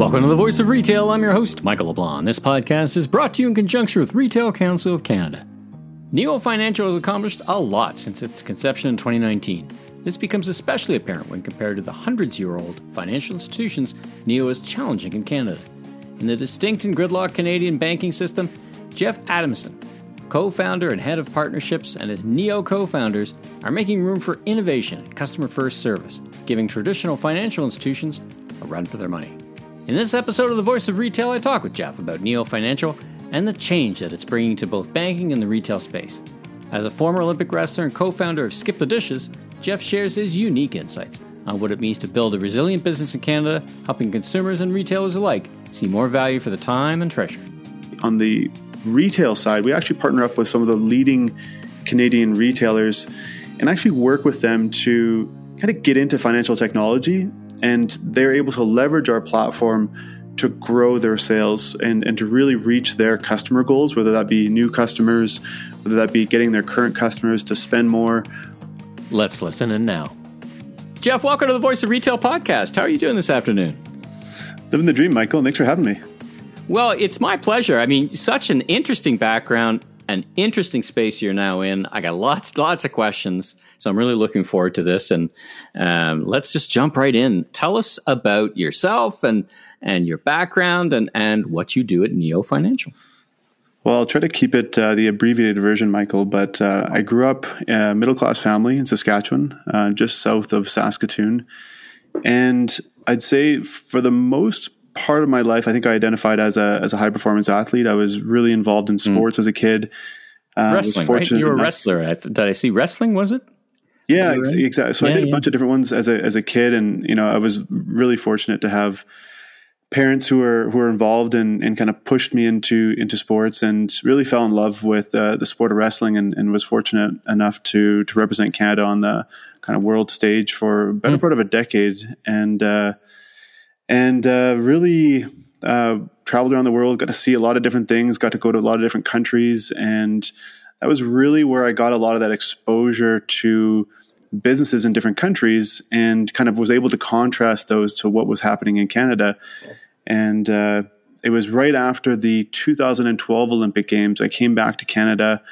Welcome to the Voice of Retail. I'm your host, Michael LeBlanc. This podcast is brought to you in conjunction with Retail Council of Canada. Neo Financial has accomplished a lot since its conception in 2019. This becomes especially apparent when compared to the hundreds year old financial institutions Neo is challenging in Canada. In the distinct and gridlocked Canadian banking system, Jeff Adamson, co founder and head of partnerships, and his Neo co founders are making room for innovation and customer first service, giving traditional financial institutions a run for their money. In this episode of The Voice of Retail, I talk with Jeff about Neo Financial and the change that it's bringing to both banking and the retail space. As a former Olympic wrestler and co founder of Skip the Dishes, Jeff shares his unique insights on what it means to build a resilient business in Canada, helping consumers and retailers alike see more value for the time and treasure. On the retail side, we actually partner up with some of the leading Canadian retailers and actually work with them to kind of get into financial technology and they're able to leverage our platform to grow their sales and, and to really reach their customer goals, whether that be new customers, whether that be getting their current customers to spend more. Let's listen in now. Jeff, welcome to the Voice of Retail podcast. How are you doing this afternoon? Living the dream, Michael. Thanks for having me. Well, it's my pleasure. I mean, such an interesting background, an interesting space you're now in. I got lots, lots of questions. So I'm really looking forward to this. And um, let's just jump right in. Tell us about yourself and and your background and and what you do at Neo Financial. Well, I'll try to keep it uh, the abbreviated version, Michael. But uh, I grew up a middle class family in Saskatchewan, uh, just south of Saskatoon, and I'd say for the most part of my life, I think I identified as a as a high performance athlete. I was really involved in hmm. sports mm. as a kid. Uh, wrestling, right? You were a wrestler. Did I see wrestling? Was it? Yeah, right? exactly. So yeah, I did a yeah. bunch of different ones as a as a kid, and you know, I was really fortunate to have parents who were who were involved and, and kind of pushed me into into sports, and really fell in love with uh, the sport of wrestling, and, and, was fortunate enough to to represent Canada on the kind of world stage for a better mm. part of a decade, and uh, and uh, really uh, traveled around the world, got to see a lot of different things, got to go to a lot of different countries, and that was really where I got a lot of that exposure to businesses in different countries and kind of was able to contrast those to what was happening in Canada. And uh, it was right after the 2012 Olympic Games. I came back to Canada,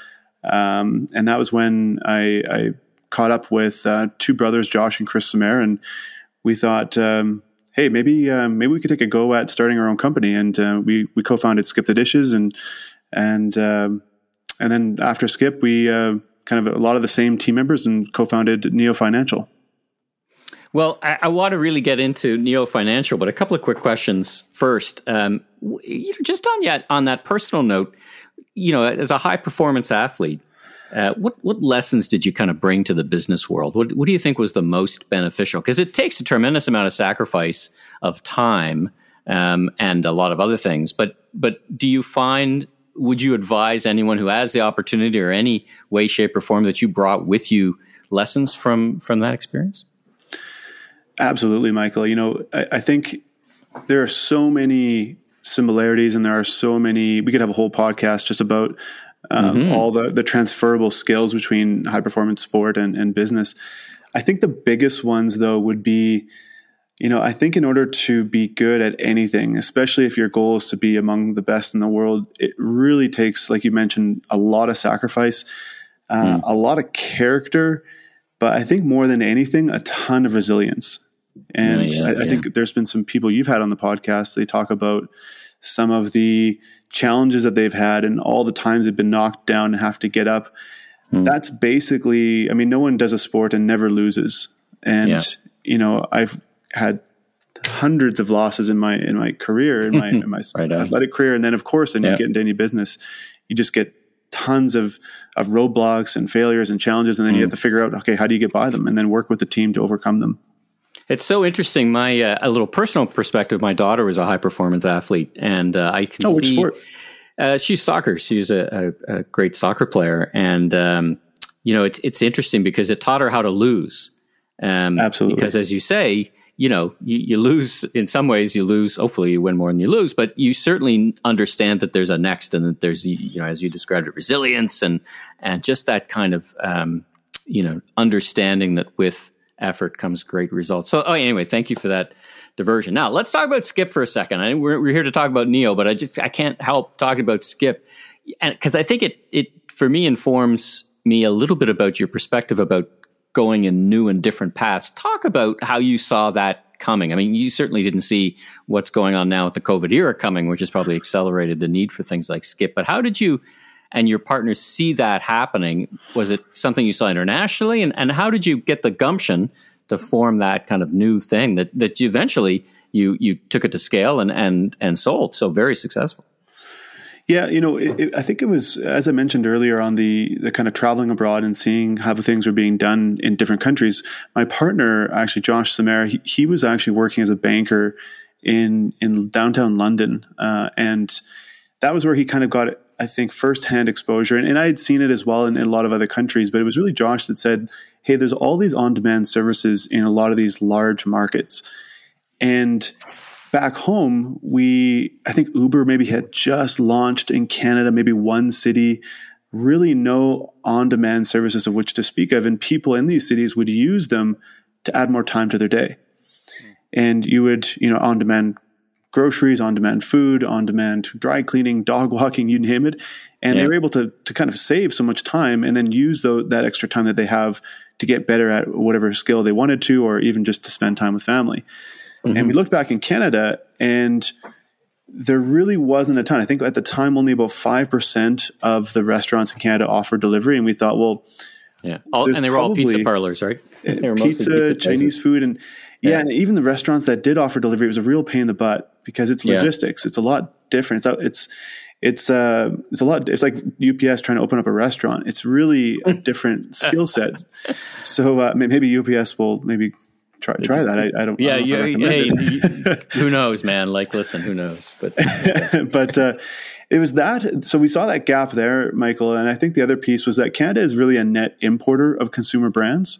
um, and that was when I, I caught up with uh, two brothers, Josh and Chris Simair, and we thought, um, hey, maybe uh, maybe we could take a go at starting our own company. And uh, we we co-founded Skip the Dishes, and and um, and then after Skip, we uh, kind of a lot of the same team members and co-founded Neo Financial. Well, I, I, want to really get into Neo Financial, but a couple of quick questions first. Um, you know, just on yet on that personal note, you know, as a high performance athlete, uh, what what lessons did you kind of bring to the business world? What what do you think was the most beneficial? Because it takes a tremendous amount of sacrifice of time um, and a lot of other things. But but do you find would you advise anyone who has the opportunity or any way, shape, or form that you brought with you lessons from from that experience? Absolutely, Michael. You know, I, I think there are so many similarities, and there are so many. We could have a whole podcast just about um, mm-hmm. all the the transferable skills between high performance sport and, and business. I think the biggest ones, though, would be you know, I think in order to be good at anything, especially if your goal is to be among the best in the world, it really takes, like you mentioned, a lot of sacrifice, uh, mm. a lot of character, but I think more than anything, a ton of resilience. And yeah, yeah, I, I yeah. think there's been some people you've had on the podcast, they talk about some of the challenges that they've had and all the times they've been knocked down and have to get up. Mm. That's basically, I mean, no one does a sport and never loses. And, you know, I've had hundreds of losses in my in my career in my in my right athletic career and then of course when you get into any business you just get tons of of roadblocks and failures and challenges and then mm. you have to figure out okay how do you get by them and then work with the team to overcome them it's so interesting my uh, a little personal perspective my daughter was a high performance athlete and uh, i can oh, which see sport? Uh, she's soccer she's a, a, a great soccer player and um, you know it's it's interesting because it taught her how to lose um, absolutely because as you say you know, you, you, lose in some ways, you lose. Hopefully, you win more than you lose, but you certainly understand that there's a next, and that there's, you know, as you described it, resilience and and just that kind of, um, you know, understanding that with effort comes great results. So, oh, anyway, thank you for that diversion. Now let's talk about Skip for a second. I we're, we're here to talk about Neo, but I just I can't help talking about Skip, and because I think it it for me informs me a little bit about your perspective about going in new and different paths. Talk about how you saw that coming. I mean, you certainly didn't see what's going on now with the COVID era coming, which has probably accelerated the need for things like Skip. But how did you and your partners see that happening? Was it something you saw internationally? And, and how did you get the gumption to form that kind of new thing that, that you eventually you you took it to scale and and and sold so very successful? Yeah, you know, it, it, I think it was as I mentioned earlier on the the kind of traveling abroad and seeing how things were being done in different countries. My partner, actually Josh Simair, he, he was actually working as a banker in in downtown London, uh, and that was where he kind of got I think firsthand exposure. And, and I had seen it as well in, in a lot of other countries, but it was really Josh that said, "Hey, there's all these on demand services in a lot of these large markets, and." back home, we, I think Uber maybe had just launched in Canada, maybe one city, really no on demand services of which to speak of. And people in these cities would use them to add more time to their day. Hmm. And you would, you know, on demand groceries, on demand food, on demand dry cleaning, dog walking, you name it. And yeah. they were able to, to kind of save so much time and then use the, that extra time that they have to get better at whatever skill they wanted to, or even just to spend time with family. Mm-hmm. And we looked back in Canada and there really wasn't a ton. I think at the time only about 5% of the restaurants in Canada offered delivery. And we thought, well, yeah. All, and they were all pizza parlors, right? Pizza, pizza Chinese food. And yeah, yeah, and even the restaurants that did offer delivery, it was a real pain in the butt because it's logistics. Yeah. It's a lot different. It's, it's, it's uh it's a lot it's like UPS trying to open up a restaurant. It's really a different skill set. So uh, maybe UPS will maybe try try that. I, I don't. Know. Yeah, I don't you, hey, who knows, man? Like, listen, who knows? But but uh, it was that. So we saw that gap there, Michael, and I think the other piece was that Canada is really a net importer of consumer brands,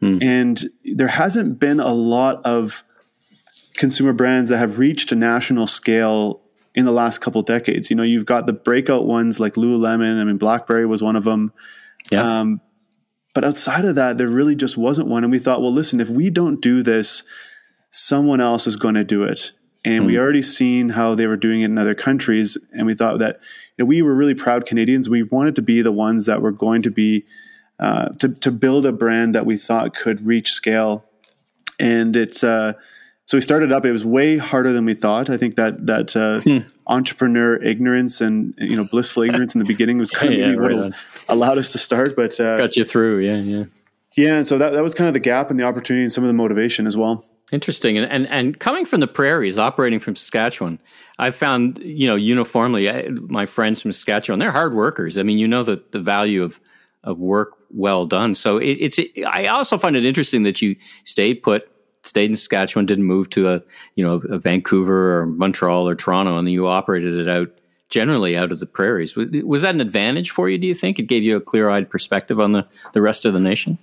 hmm. and there hasn't been a lot of consumer brands that have reached a national scale in the last couple decades. You know, you've got the breakout ones like Lululemon. I mean, BlackBerry was one of them. Yeah. Um, but outside of that, there really just wasn't one. And we thought, well, listen, if we don't do this, someone else is going to do it. And mm. we hmm. already seen how they were doing it in other countries. And we thought that you know, we were really proud Canadians. We wanted to be the ones that were going to be, uh, to, to build a brand that we thought could reach scale. And it's, uh, so we started up. It was way harder than we thought. I think that that uh, hmm. entrepreneur ignorance and you know blissful ignorance in the beginning was kind of yeah, right allowed us to start. But uh, got you through. Yeah, yeah, yeah. And so that that was kind of the gap and the opportunity and some of the motivation as well. Interesting. And and and coming from the prairies, operating from Saskatchewan, I found you know uniformly I, my friends from Saskatchewan they're hard workers. I mean, you know the the value of of work well done. So it, it's. It, I also find it interesting that you stayed put, stayed in Saskatchewan, didn't move to a you know a Vancouver or Montreal or Toronto, and then you operated it out generally out of the prairies. Was that an advantage for you? Do you think it gave you a clear eyed perspective on the the rest of the nation?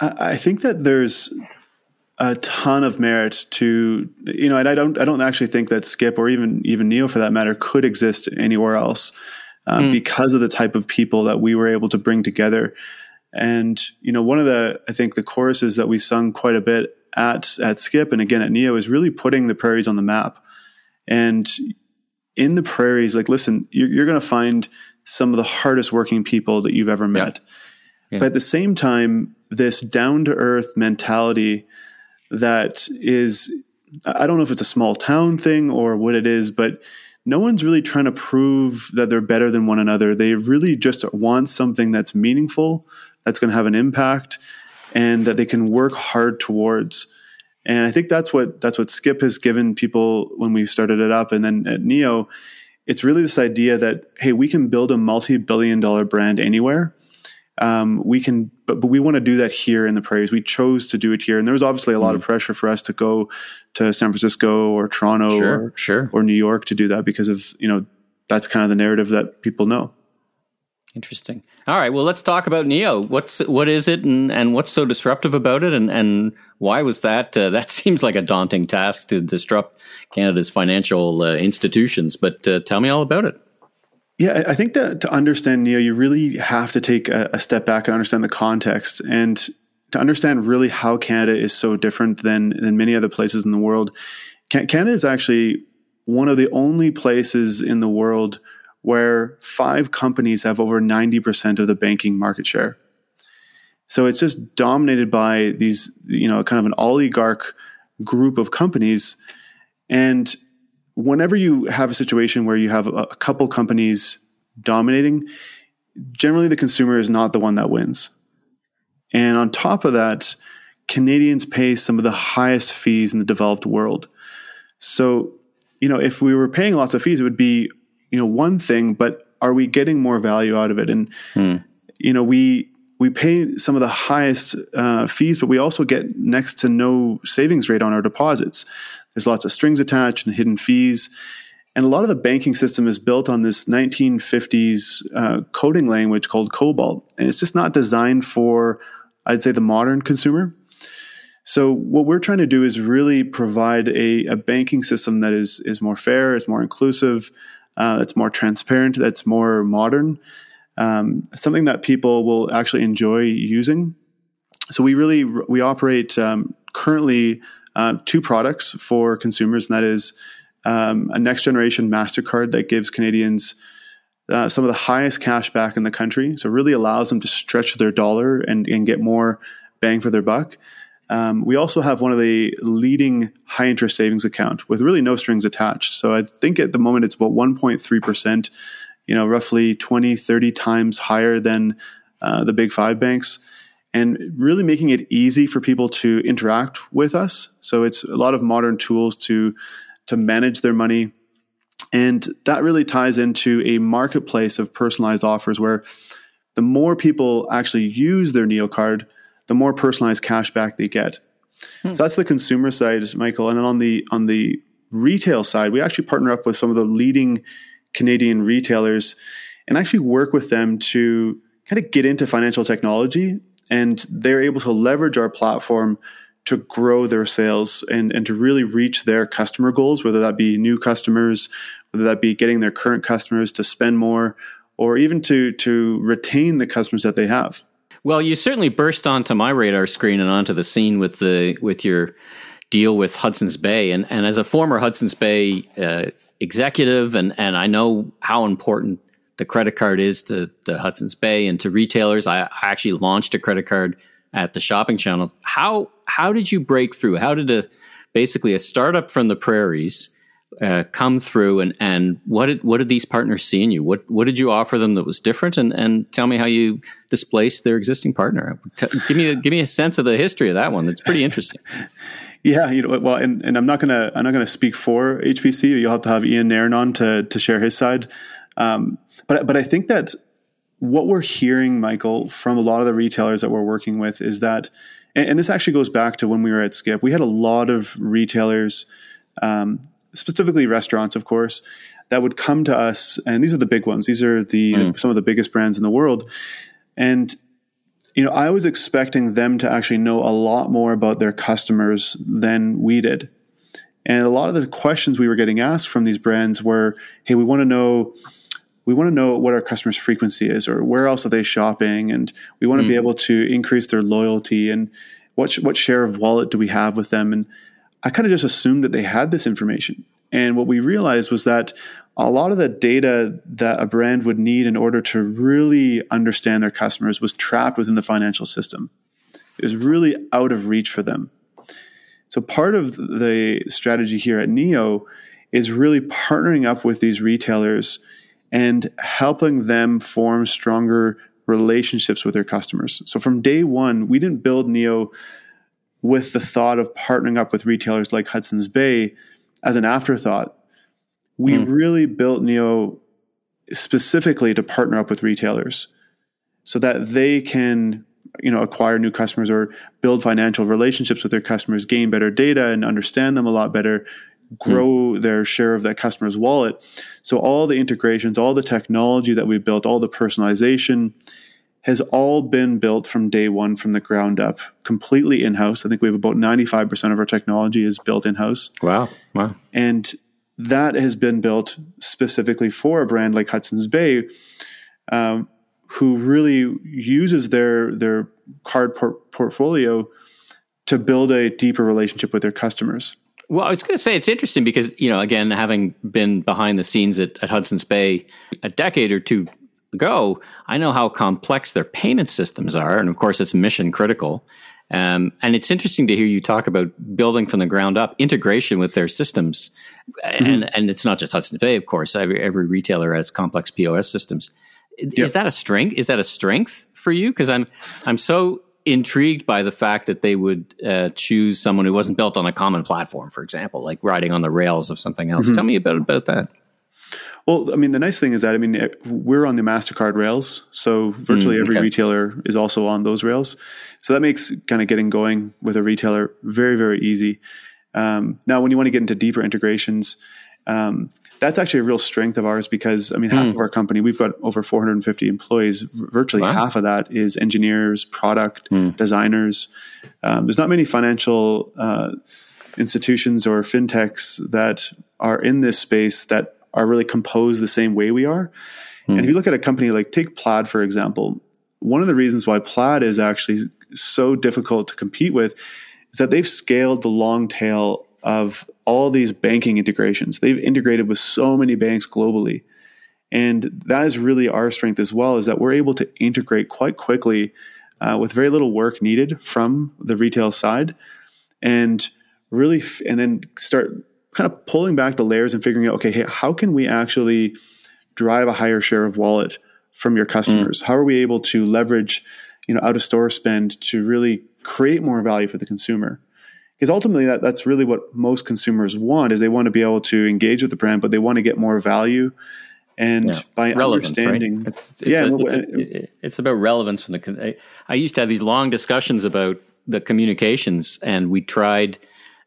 I think that there's a ton of merit to you know, and I don't I don't actually think that Skip or even even Neo for that matter could exist anywhere else um, mm. because of the type of people that we were able to bring together. And you know, one of the I think the choruses that we sung quite a bit at at Skip and again at Neo is really putting the prairies on the map. And in the prairies, like listen, you're, you're going to find some of the hardest working people that you've ever met. Yeah. Yeah. But at the same time, this down to earth mentality that is, I don't know if it's a small town thing or what it is, but no one's really trying to prove that they're better than one another. They really just want something that's meaningful, that's going to have an impact, and that they can work hard towards. And I think that's what that's what Skip has given people when we started it up, and then at Neo, it's really this idea that hey, we can build a multi-billion-dollar brand anywhere. Um, we can, but, but we want to do that here in the prairies. We chose to do it here, and there was obviously a lot mm. of pressure for us to go to San Francisco or Toronto sure, or sure. or New York to do that because of you know that's kind of the narrative that people know. Interesting. All right. Well, let's talk about Neo. What's what is it, and, and what's so disruptive about it, and and why was that? Uh, that seems like a daunting task to disrupt Canada's financial uh, institutions. But uh, tell me all about it. Yeah, I think to, to understand Neo, you really have to take a, a, step back and understand the context. And to understand really how Canada is so different than than many other places in the world. Canada is actually one of the only places in the world where five companies have over 90% of the banking market share. So it's just dominated by these, you know, kind of an oligarch group of companies. And whenever you have a situation where you have a, couple companies dominating, generally the consumer is not the one that wins. And on top of that, Canadians pay some of the highest fees in the developed world. So, you know, if we were paying lots of fees, it would be, you know, one thing, but are we getting more value out of it? And, hmm. you know, we, we pay some of the highest uh, fees, but we also get next to no savings rate on our deposits. There's lots of strings attached and hidden fees. And a lot of the banking system is built on this 1950s uh, coding language called COBOL. And it's just not designed for, I'd say, the modern consumer. So what we're trying to do is really provide a, a banking system that is, is more fair, is more inclusive, uh, that's more transparent, that's more modern, um, something that people will actually enjoy using. So we really, we operate um, currently uh, two products for consumers, and that is um, a next generation MasterCard that gives Canadians uh, some of the highest cash back in the country. So, it really allows them to stretch their dollar and, and get more bang for their buck. Um, we also have one of the leading high interest savings account with really no strings attached. So, I think at the moment it's about 1.3%, you know, roughly 20, 30 times higher than uh, the big five banks and really making it easy for people to interact with us. So it's a lot of modern tools to to manage their money. And that really ties into a marketplace of personalized offers where the more people actually use their Neo card, the more personalized cashback they get. Hmm. So that's the consumer side, Michael. And then on the on the retail side, we actually partner up with some of the leading Canadian retailers and actually work with them to kind of get into financial technology and they're able to leverage our platform to grow their sales and, and to really reach their customer goals, whether that be new customers, whether that be getting their current customers to spend more, or even to to retain the customers that they have. Well, you certainly burst onto my radar screen and onto the scene with the with your deal with Hudson's Bay, and and as a former Hudson's Bay uh, executive, and and I know how important the credit card is to, to Hudson's Bay and to retailers. I, I actually launched a credit card at the shopping channel. How how did you break through? How did a basically a startup from the prairies uh, come through and and what did what did these partners see in you? What what did you offer them that was different? And and tell me how you displaced their existing partner. Give me a, give me a sense of the history of that one. That's pretty interesting. yeah, you know, well, and, and I'm not gonna I'm not gonna speak for HBC. You'll have to have Iain Nairn on to to share his side. Um, but but I think that what we're hearing, Michael, from a lot of the retailers that we're working with is that, and, and this actually goes back to when we were at Skip. We had a lot of retailers, um, specifically restaurants, of course, that would come to us, and these are the big ones. These are the mm. some of the biggest brands in the world, and you know, I was expecting them to actually know a lot more about their customers than we did. And a lot of the questions we were getting asked from these brands were, "Hey, we want to know." we want to know what our customers' frequency is or where else are they shopping. And we want to be hmm. able to increase their loyalty and what, what share of wallet do we have with them. And I kind of just assumed that they had this information. And what we realized was that a lot of the data that a brand would need in order to really understand their customers was trapped within the financial system. It was really out of reach for them. So part of the strategy here at Neo is really partnering up with these retailers and helping them form stronger relationships with their customers. So from day one, we didn't build Neo with the thought of partnering up with retailers like Hudson's Bay as an afterthought. We mm. really built Neo specifically to partner up with retailers so that they can you know acquire new customers or build financial relationships with their customers gain better data and understand them a lot better grow mm. their share of that customer's wallet. So all the integrations, all the technology that we built, all the personalization has all been built from day one from the ground up, completely in house. I think we have about 95% of our technology is built in house. Wow. Wow. And that has been built specifically for a brand like Hudson's Bay, um, who really uses their their card por- portfolio to build a deeper relationship with their customers. Well, I was going to say it's interesting because you know, again, having been behind the scenes at, at Hudson's Bay a decade or two ago, I know how complex their payment systems are, and of course, it's mission critical. Um, and it's interesting to hear you talk about building from the ground up integration with their systems, mm-hmm. and and it's not just Hudson Bay, of course. Every, every retailer has complex POS systems. Yep. Is that a strength? Is that a strength for you? Because I'm I'm so intrigued by the fact that they would uh, choose someone who wasn't built on a common platform, for example, like riding on the rails of something else. Mm-hmm. Tell me about about that. Well, I mean, the nice thing is that I mean we're on the Mastercard rails, so virtually mm, every retailer is also on those rails. So that makes kind of getting going with a retailer very very easy. Um, now, when you want to get into deeper integrations, um, that's actually a real strength of ours because I mean, half mm. of our company, we've got over 450 employees. Virtually wow. half of that is engineers, product mm. designers. Um, there's not many financial uh, institutions or fintechs that are in this space that are really composed the same way we are. Mm. And if you look at a company like take Plaid for example, one of the reasons why Plaid is actually so difficult to compete with is that they've scaled the long tail of all these banking integrations. They've integrated with so many banks globally. And that is really our strength as well, is that we're able to integrate quite quickly uh, with very little work needed from the retail side and really, f- and then start kind of pulling back the layers and figuring out, okay, hey, how can we actually drive a higher share of wallet from your customers? Mm. How are we able to leverage, you know, out of store spend to really create more value for the consumer? because ultimately that, that's really what most consumers want is they want to be able to engage with the brand but they want to get more value and yeah. by relevance, understanding right? it's, it's yeah a, it's, a, it's, about relevance from the I, used to have these long discussions about the communications and we tried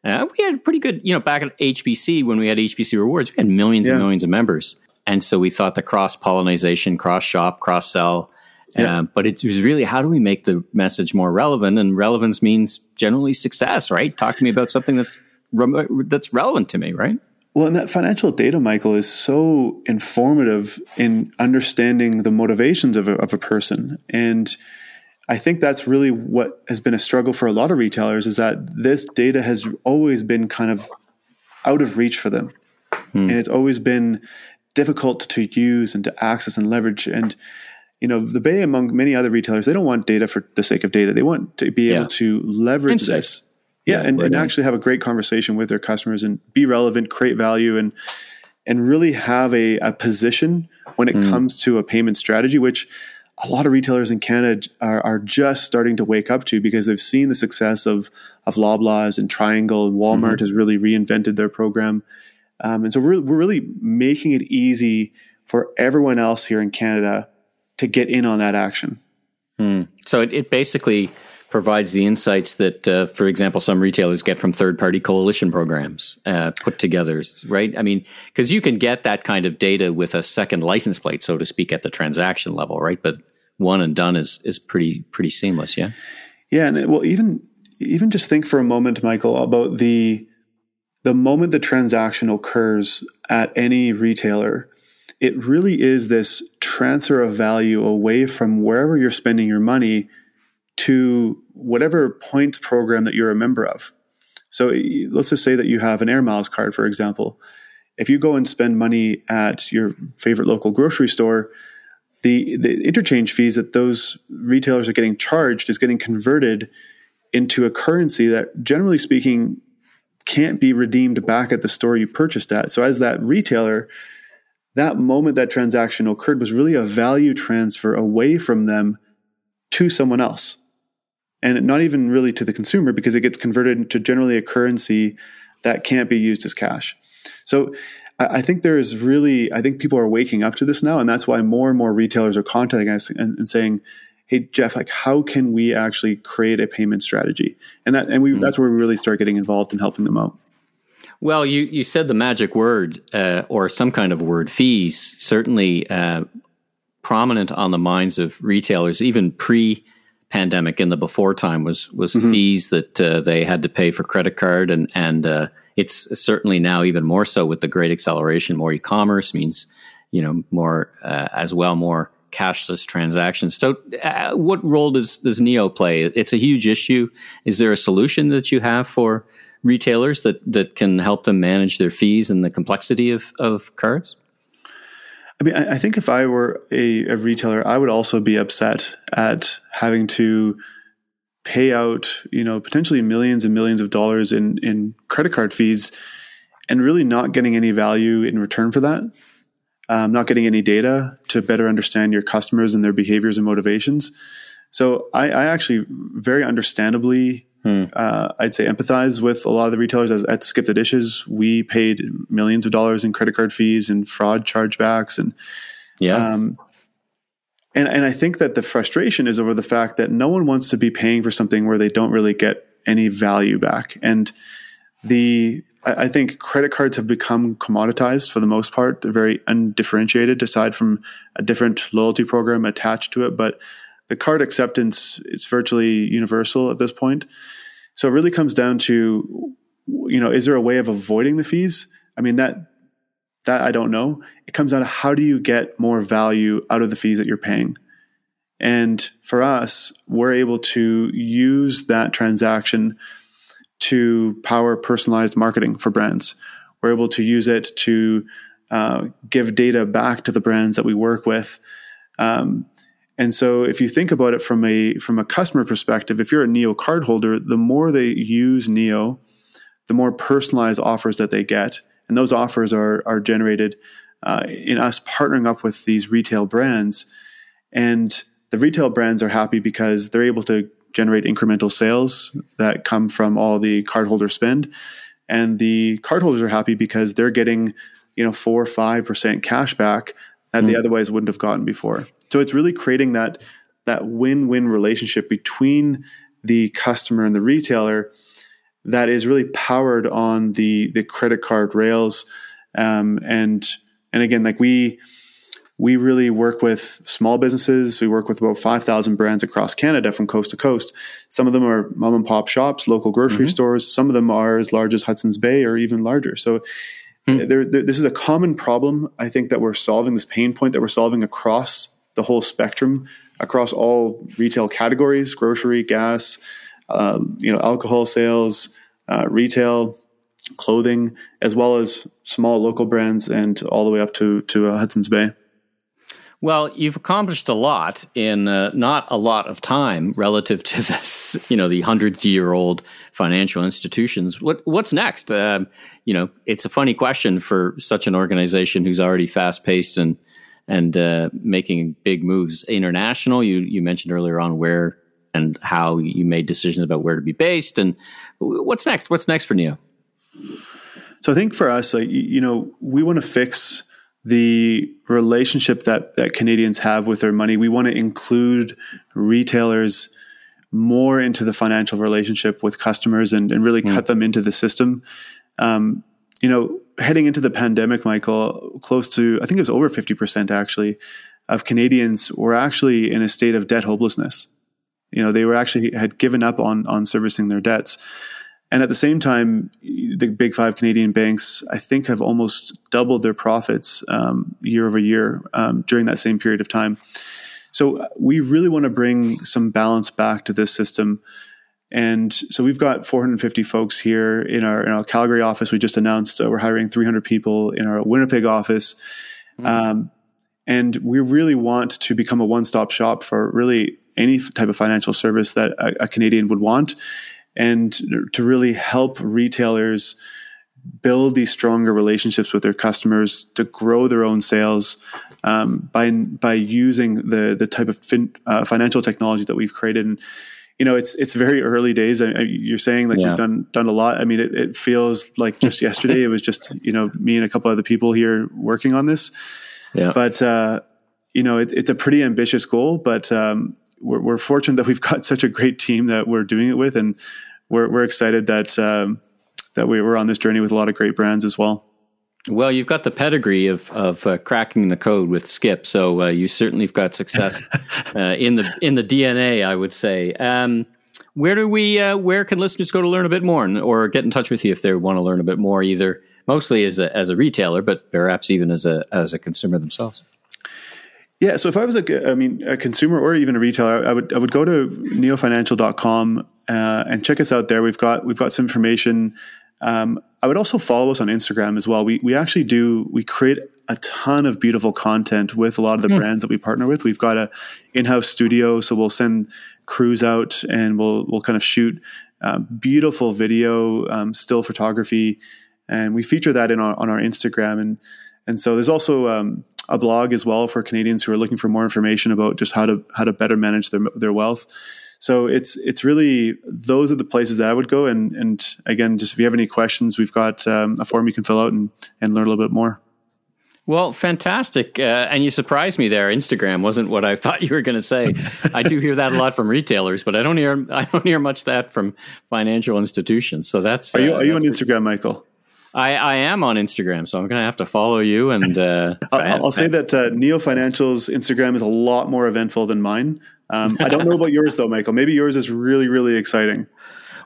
uh, we had pretty good you know back at hbc when we had hbc rewards we had millions yeah. and millions of members and so we thought the cross pollination cross shop cross sell yeah. Um, but it was really how do we make the message more relevant? And relevance means generally success, right? Talk to me about something that's re- that's relevant to me, right? Well, and that financial data, Michael, is so informative in understanding the motivations of a, of a person. And I think that's really what has been a struggle for a lot of retailers is that this data has always been kind of out of reach for them. Hmm. And it's always been difficult to use and to access and leverage. And you know, the Bay, among many other retailers, they don't want data for the sake of data. They want to be yeah. able to leverage Insight. this. Yeah, yeah and, and actually have a great conversation with their customers and be relevant, create value, and and really have a, a position when it mm. comes to a payment strategy, which a lot of retailers in Canada are, are just starting to wake up to because they've seen the success of of Loblaws and Triangle and Walmart mm-hmm. has really reinvented their program, um, and so we're we're really making it easy for everyone else here in Canada to get in on that action. Hmm. So it, it, basically provides the insights that, uh, for example, some retailers get from third party coalition programs uh, put together, right? I mean, because you can get that kind of data with a second license plate, so to speak, at the transaction level, right? But one and done is is pretty pretty seamless, yeah. Yeah, and well, even even just think for a moment, Michael, about the the moment the transaction occurs at any retailer it really is this transfer of value away from wherever you're spending your money to whatever points program that you're a member of. So eh, let's just say that you have an Air Miles card, for example. If you go and spend money at your favorite local grocery store, the, the interchange fees that those retailers are getting charged is getting converted into a currency that, generally speaking, can't be redeemed back at the store you purchased at. So, as that retailer, that moment that transaction occurred was really a value transfer away from them to someone else. And not even really to the consumer because it gets converted into generally a currency that can't be used as cash. So I think there is really, I think people are waking up to this now. And that's why more and more retailers are contacting us and, and saying, Hey, Jeff, like how can we actually create a payment strategy? And that, and we, mm-hmm. that's where we really start getting involved in helping them out. Well, you, you said the magic word uh, or some kind of word, fees, certainly uh, prominent on the minds of retailers, even pre pandemic in the before time was was mm-hmm. fees that uh, they had to pay for credit card and and uh, it's certainly now even more so with the great acceleration more e-commerce means you know more uh, as well more cashless transactions. So, uh, what role does does Neo play? It's a huge issue. Is there a solution that you have for retailers that that can help them manage their fees and the complexity of of cards? I mean, I, think if I were a, a retailer, I would also be upset at having to pay out, you know, potentially millions and millions of dollars in in credit card fees, and really not getting any value in return for that. Um, not getting any data to better understand your customers and their behaviors and motivations. So I, I actually very understandably Hmm. Uh, I'd say empathize with a lot of the retailers. As, at Skip the Dishes, we paid millions of dollars in credit card fees and fraud chargebacks, and yeah. Um, and and I think that the frustration is over the fact that no one wants to be paying for something where they don't really get any value back. And the I, I think credit cards have become commoditized for the most part. They're very undifferentiated, aside from a different loyalty program attached to it, but the card acceptance it's virtually universal at this point. So it really comes down to, you know, is there a way of avoiding the fees? I mean that that I don't know. It comes down to how do you get more value out of the fees that you're paying. And for us, we're able to use that transaction to power personalized marketing for brands. We're able to use it to uh, give data back to the brands that we work with. Um, and so if you think about it from a from a customer perspective, if you're a Neo cardholder, the more they use Neo, the more personalized offers that they get, and those offers are are generated uh, in us partnering up with these retail brands, and the retail brands are happy because they're able to generate incremental sales that come from all the cardholder spend, and the cardholders are happy because they're getting you know four or five percent cash back that mm. they otherwise wouldn't have gotten before. So it's really creating that that win-win relationship between the customer and the retailer that is really powered on the the credit card rails. Um, and and again, like we we really work with small businesses. We work with about 5,000 brands across Canada from coast to coast. Some of them are mom and pop shops, local grocery mm-hmm. stores. Some of them are as large as Hudson's Bay or even larger. So mm. there, there, this is a common problem, I think, that we're solving, this pain point that we're solving across the whole spectrum across all retail categories: grocery, gas, uh, you know, alcohol sales, uh, retail, clothing, as well as small local brands, and all the way up to to uh, Hudson's Bay. Well, you've accomplished a lot in uh, not a lot of time relative to this, you know, the hundreds year old financial institutions. What what's next? Uh, you know, it's a funny question for such an organization who's already fast paced and and uh, making big moves international. You you mentioned earlier on where and how you made decisions about where to be based, and what's next? What's next for Neo? So I think for us, like, you know, we want to fix the relationship that that Canadians have with their money. We want to include retailers more into the financial relationship with customers and, and really mm. cut them into the system. Um, you know, heading into the pandemic, Michael, close to, I think it was over 50% actually, of Canadians were actually in a state of debt hopelessness. You know, they were actually had given up on, on servicing their debts. And at the same time, the big five Canadian banks, I think, have almost doubled their profits um, year over year um, during that same period of time. So we really want to bring some balance back to this system and so we've got 450 folks here in our in our Calgary office. We just announced uh, we're hiring 300 people in our Winnipeg office, mm-hmm. um, and we really want to become a one-stop shop for really any type of financial service that a, a Canadian would want, and to really help retailers build these stronger relationships with their customers to grow their own sales um, by by using the the type of fin, uh, financial technology that we've created. And, you know, it's it's very early days. I, I, you're saying like yeah. we've done done a lot. I mean, it, it feels like just yesterday. It was just you know me and a couple of other people here working on this. Yeah. But uh, you know, it, it's a pretty ambitious goal. But um, we're, we're, fortunate that we've got such a great team that we're doing it with, and we're we're excited that um, that we, we're on this journey with a lot of great brands as well. Well, you've got the pedigree of of uh, cracking the code with Skip, so uh, you certainly have got success uh, in the in the DNA. I would say. Um, where do we? Uh, where can listeners go to learn a bit more, or get in touch with you if they want to learn a bit more? Either mostly as a as a retailer, but perhaps even as a as a consumer themselves. Yeah, so if I was a, I mean, a consumer or even a retailer, I would I would go to neofinancial.com uh, and check us out there. We've got we've got some information. Um, I would also follow us on Instagram as well. We we actually do we create a ton of beautiful content with a lot of the mm. brands that we partner with. We've got a in-house studio, so we'll send crews out and we'll we'll kind of shoot uh, beautiful video, um, still photography, and we feature that in our, on our Instagram. And and so there's also um, a blog as well for Canadians who are looking for more information about just how to how to better manage their their wealth. So it's it's really those are the places that I would go. And and again, just if you have any questions, we've got um, a form you can fill out and and learn a little bit more. Well, fantastic. Uh, and you surprised me there. Instagram wasn't what I thought you were going to say. I do hear that a lot from retailers, but I don't hear I don't hear much that from financial institutions. So that's Are you uh, are you on Instagram, Michael? I, I am on Instagram, so I'm going to have to follow you. And uh, I'll, I'll, say that uh, Neo Financial's Instagram is a lot more eventful than mine. Um, I don't know about yours though, Michael. Maybe yours is really, really exciting.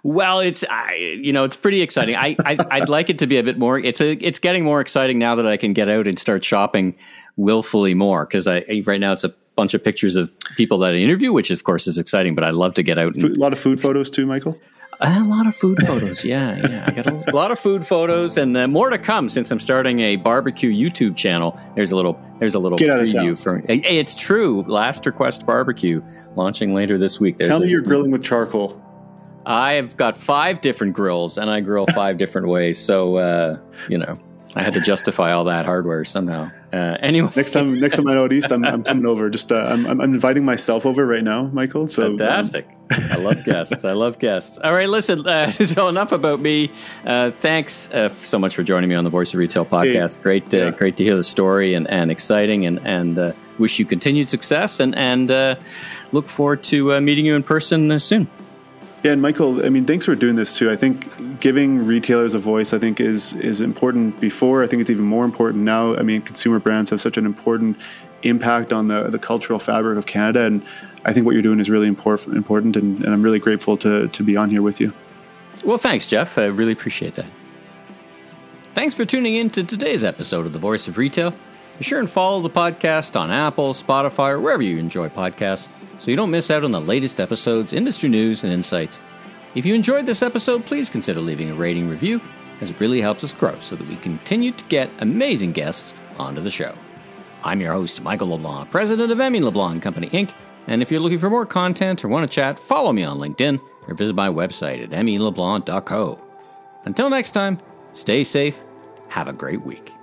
Well, it's I, you know it's pretty exciting. I, I would like it to be a bit more. It's a it's getting more exciting now that I can get out and start shopping willfully more because I right now it's a bunch of pictures of people that I interview, which of course is exciting. But I love to get out. And, a lot of food photos too, Michael. A lot of food photos, yeah, yeah. I got a, a lot of food photos, and uh, more to come since I'm starting a barbecue YouTube channel. There's a little, there's a little Get preview from. Hey, it's true. Last Request Barbecue launching later this week. There's Tell me a, you're grilling with charcoal. I've got five different grills, and I grill five different ways. So uh, you know, I had to justify all that hardware somehow. Uh, anyway, next time, next time I out east, I'm, I'm coming over. Just uh, I'm, I'm inviting myself over right now, Michael. So um, fantastic! Um. I love guests. I love guests. All right, listen. Uh, so enough about me. Uh, thanks uh, so much for joining me on the Voice of Retail podcast. Hey, great, uh, yeah. great to hear the story and, and exciting, and and wish you continued success and and look forward to meeting you in person soon. Yeah, and Michael, I mean, thanks for doing this too. I think giving retailers a voice, I think, is is important before. I think it's even more important now. I mean, consumer brands have such an important impact on the the cultural fabric of Canada, and I think what you're doing is really important. And, and I'm really grateful to to be on here with you. Well, thanks, Jeff. I really appreciate that. Thanks for tuning in to today's episode of The Voice of Retail. Be sure and follow the podcast on Apple, Spotify, or wherever you enjoy podcasts so you don't miss out on the latest episodes, industry news, and insights. If you enjoyed this episode, please consider leaving a rating review, as it really helps us grow so that we continue to get amazing guests onto the show. I'm your host, Michael LeBlanc, president of M.E. LeBlanc Company Inc., and if you're looking for more content or want to chat, follow me on LinkedIn or visit my website at meleblanc.co. Until next time, stay safe, have a great week.